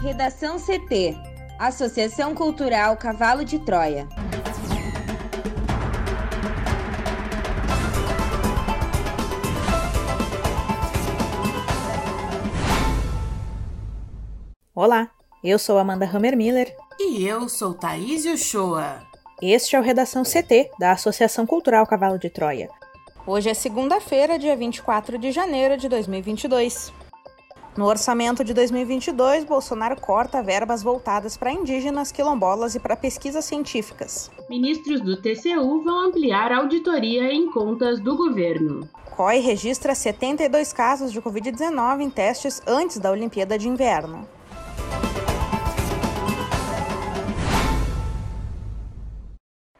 Redação CT Associação Cultural Cavalo de Troia. Olá, eu sou Amanda Hammermiller. E eu sou Thaís Uchoa. Este é o Redação CT, da Associação Cultural Cavalo de Troia. Hoje é segunda-feira, dia 24 de janeiro de 2022. No orçamento de 2022, Bolsonaro corta verbas voltadas para indígenas, quilombolas e para pesquisas científicas. Ministros do TCU vão ampliar a auditoria em contas do governo. COI registra 72 casos de Covid-19 em testes antes da Olimpíada de Inverno.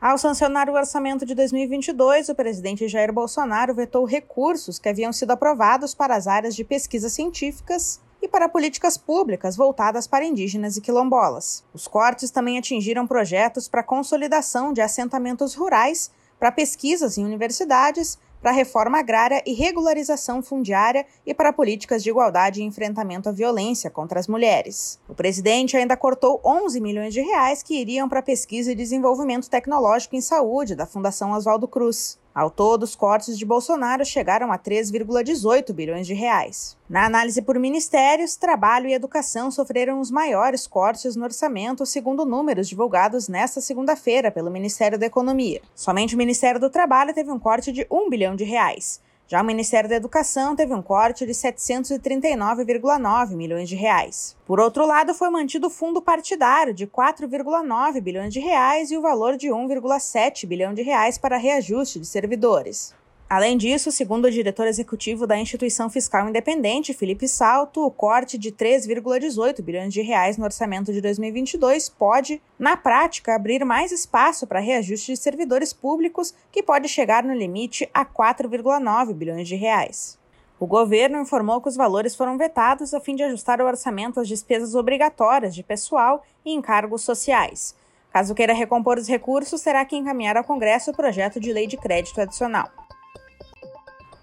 Ao sancionar o orçamento de 2022, o presidente Jair Bolsonaro vetou recursos que haviam sido aprovados para as áreas de pesquisas científicas e para políticas públicas voltadas para indígenas e quilombolas. Os cortes também atingiram projetos para consolidação de assentamentos rurais, para pesquisas em universidades para a reforma agrária e regularização fundiária e para políticas de igualdade e enfrentamento à violência contra as mulheres. O presidente ainda cortou 11 milhões de reais que iriam para pesquisa e desenvolvimento tecnológico em saúde da Fundação Oswaldo Cruz. Ao todo, os cortes de Bolsonaro chegaram a 3,18 bilhões de reais. Na análise por ministérios, trabalho e educação sofreram os maiores cortes no orçamento, segundo números divulgados nesta segunda-feira pelo Ministério da Economia. Somente o Ministério do Trabalho teve um corte de 1 bilhão de reais. Já o Ministério da Educação teve um corte de 739,9 milhões de reais. Por outro lado, foi mantido o fundo partidário de 4,9 bilhões de reais e o valor de 1,7 bilhão de reais para reajuste de servidores. Além disso, segundo o diretor executivo da instituição fiscal independente, Felipe Salto, o corte de 3,18 bilhões de reais no orçamento de 2022 pode, na prática, abrir mais espaço para reajuste de servidores públicos, que pode chegar no limite a 4,9 bilhões de reais. O governo informou que os valores foram vetados a fim de ajustar o orçamento às despesas obrigatórias de pessoal e encargos sociais. Caso queira recompor os recursos, terá que encaminhar ao Congresso o projeto de lei de crédito adicional.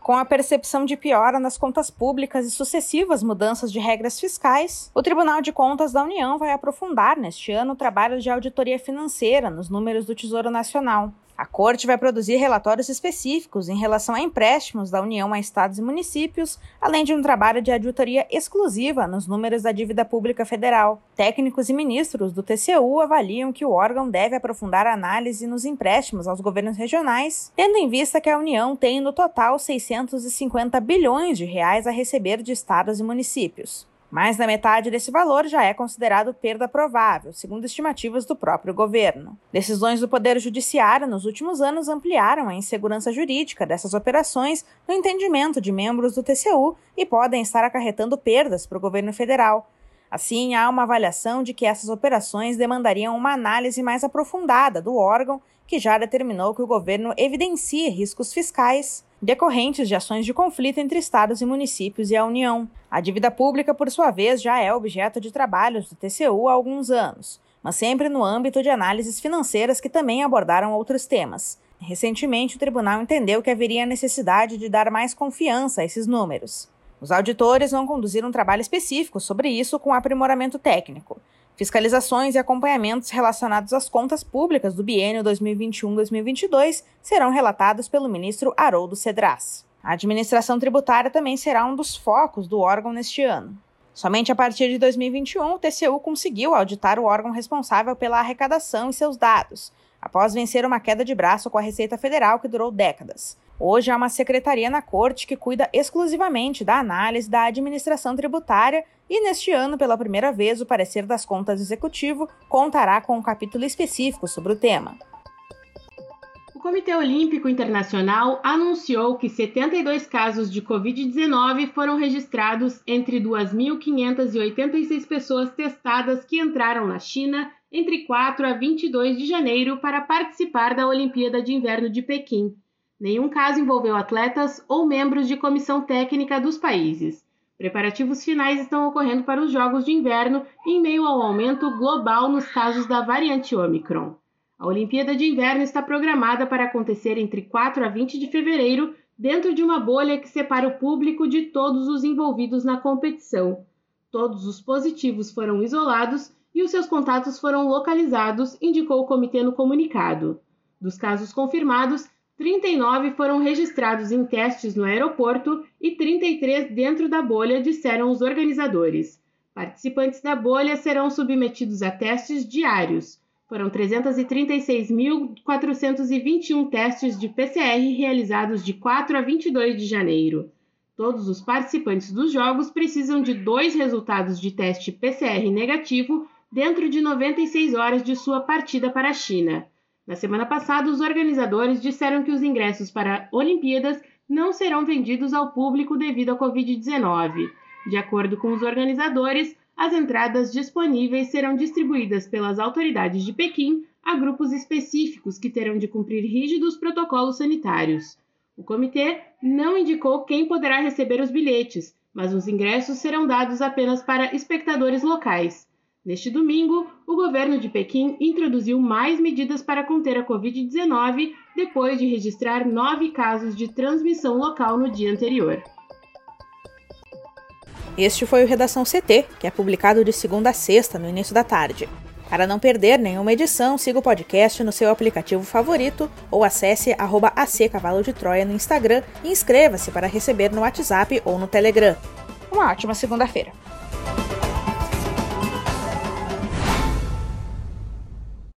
Com a percepção de piora nas contas públicas e sucessivas mudanças de regras fiscais, o Tribunal de Contas da União vai aprofundar neste ano o trabalho de auditoria financeira nos números do Tesouro Nacional. A Corte vai produzir relatórios específicos em relação a empréstimos da União a estados e municípios, além de um trabalho de auditoria exclusiva nos números da dívida pública federal. Técnicos e ministros do TCU avaliam que o órgão deve aprofundar a análise nos empréstimos aos governos regionais, tendo em vista que a União tem no total 650 bilhões de reais a receber de estados e municípios. Mais da metade desse valor já é considerado perda provável, segundo estimativas do próprio governo. Decisões do Poder Judiciário nos últimos anos ampliaram a insegurança jurídica dessas operações no entendimento de membros do TCU e podem estar acarretando perdas para o governo federal. Assim, há uma avaliação de que essas operações demandariam uma análise mais aprofundada do órgão, que já determinou que o governo evidencie riscos fiscais decorrentes de ações de conflito entre estados e municípios e a União. A dívida pública, por sua vez, já é objeto de trabalhos do TCU há alguns anos, mas sempre no âmbito de análises financeiras que também abordaram outros temas. Recentemente, o tribunal entendeu que haveria necessidade de dar mais confiança a esses números. Os auditores vão conduzir um trabalho específico sobre isso com aprimoramento técnico. Fiscalizações e acompanhamentos relacionados às contas públicas do biênio 2021-2022 serão relatados pelo ministro Haroldo Cedras. A administração tributária também será um dos focos do órgão neste ano. Somente a partir de 2021, o TCU conseguiu auditar o órgão responsável pela arrecadação e seus dados, após vencer uma queda de braço com a Receita Federal que durou décadas. Hoje há uma secretaria na Corte que cuida exclusivamente da análise da administração tributária e, neste ano, pela primeira vez, o parecer das contas executivo contará com um capítulo específico sobre o tema. O Comitê Olímpico Internacional anunciou que 72 casos de Covid-19 foram registrados entre 2.586 pessoas testadas que entraram na China entre 4 a 22 de janeiro para participar da Olimpíada de Inverno de Pequim. Nenhum caso envolveu atletas ou membros de comissão técnica dos países. Preparativos finais estão ocorrendo para os Jogos de Inverno em meio ao aumento global nos casos da variante Omicron. A Olimpíada de Inverno está programada para acontecer entre 4 a 20 de fevereiro, dentro de uma bolha que separa o público de todos os envolvidos na competição. Todos os positivos foram isolados e os seus contatos foram localizados, indicou o comitê no comunicado. Dos casos confirmados, 39 foram registrados em testes no aeroporto e 33 dentro da bolha, disseram os organizadores. Participantes da bolha serão submetidos a testes diários. Foram 336.421 testes de PCR realizados de 4 a 22 de janeiro. Todos os participantes dos jogos precisam de dois resultados de teste PCR negativo dentro de 96 horas de sua partida para a China. Na semana passada, os organizadores disseram que os ingressos para Olimpíadas não serão vendidos ao público devido à Covid-19. De acordo com os organizadores, as entradas disponíveis serão distribuídas pelas autoridades de Pequim a grupos específicos que terão de cumprir rígidos protocolos sanitários. O comitê não indicou quem poderá receber os bilhetes, mas os ingressos serão dados apenas para espectadores locais. Neste domingo, o governo de Pequim introduziu mais medidas para conter a Covid-19 depois de registrar nove casos de transmissão local no dia anterior. Este foi o Redação CT, que é publicado de segunda a sexta, no início da tarde. Para não perder nenhuma edição, siga o podcast no seu aplicativo favorito ou acesse AC Cavalo de Troia no Instagram e inscreva-se para receber no WhatsApp ou no Telegram. Uma ótima segunda-feira!